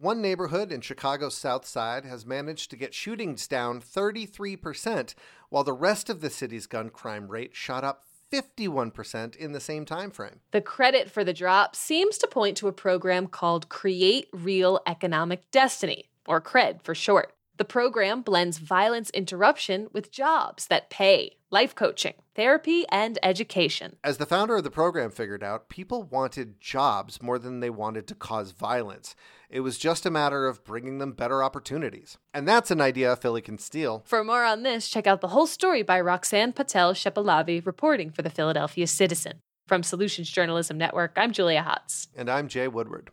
One neighborhood in Chicago's South Side has managed to get shootings down 33%, while the rest of the city's gun crime rate shot up 51% in the same time frame. The credit for the drop seems to point to a program called Create Real Economic Destiny, or CRED for short. The program blends violence interruption with jobs that pay, life coaching, therapy, and education. As the founder of the program figured out, people wanted jobs more than they wanted to cause violence. It was just a matter of bringing them better opportunities. And that's an idea Philly can steal. For more on this, check out the whole story by Roxanne Patel Shepelavy, reporting for the Philadelphia Citizen. From Solutions Journalism Network, I'm Julia Hatz. And I'm Jay Woodward.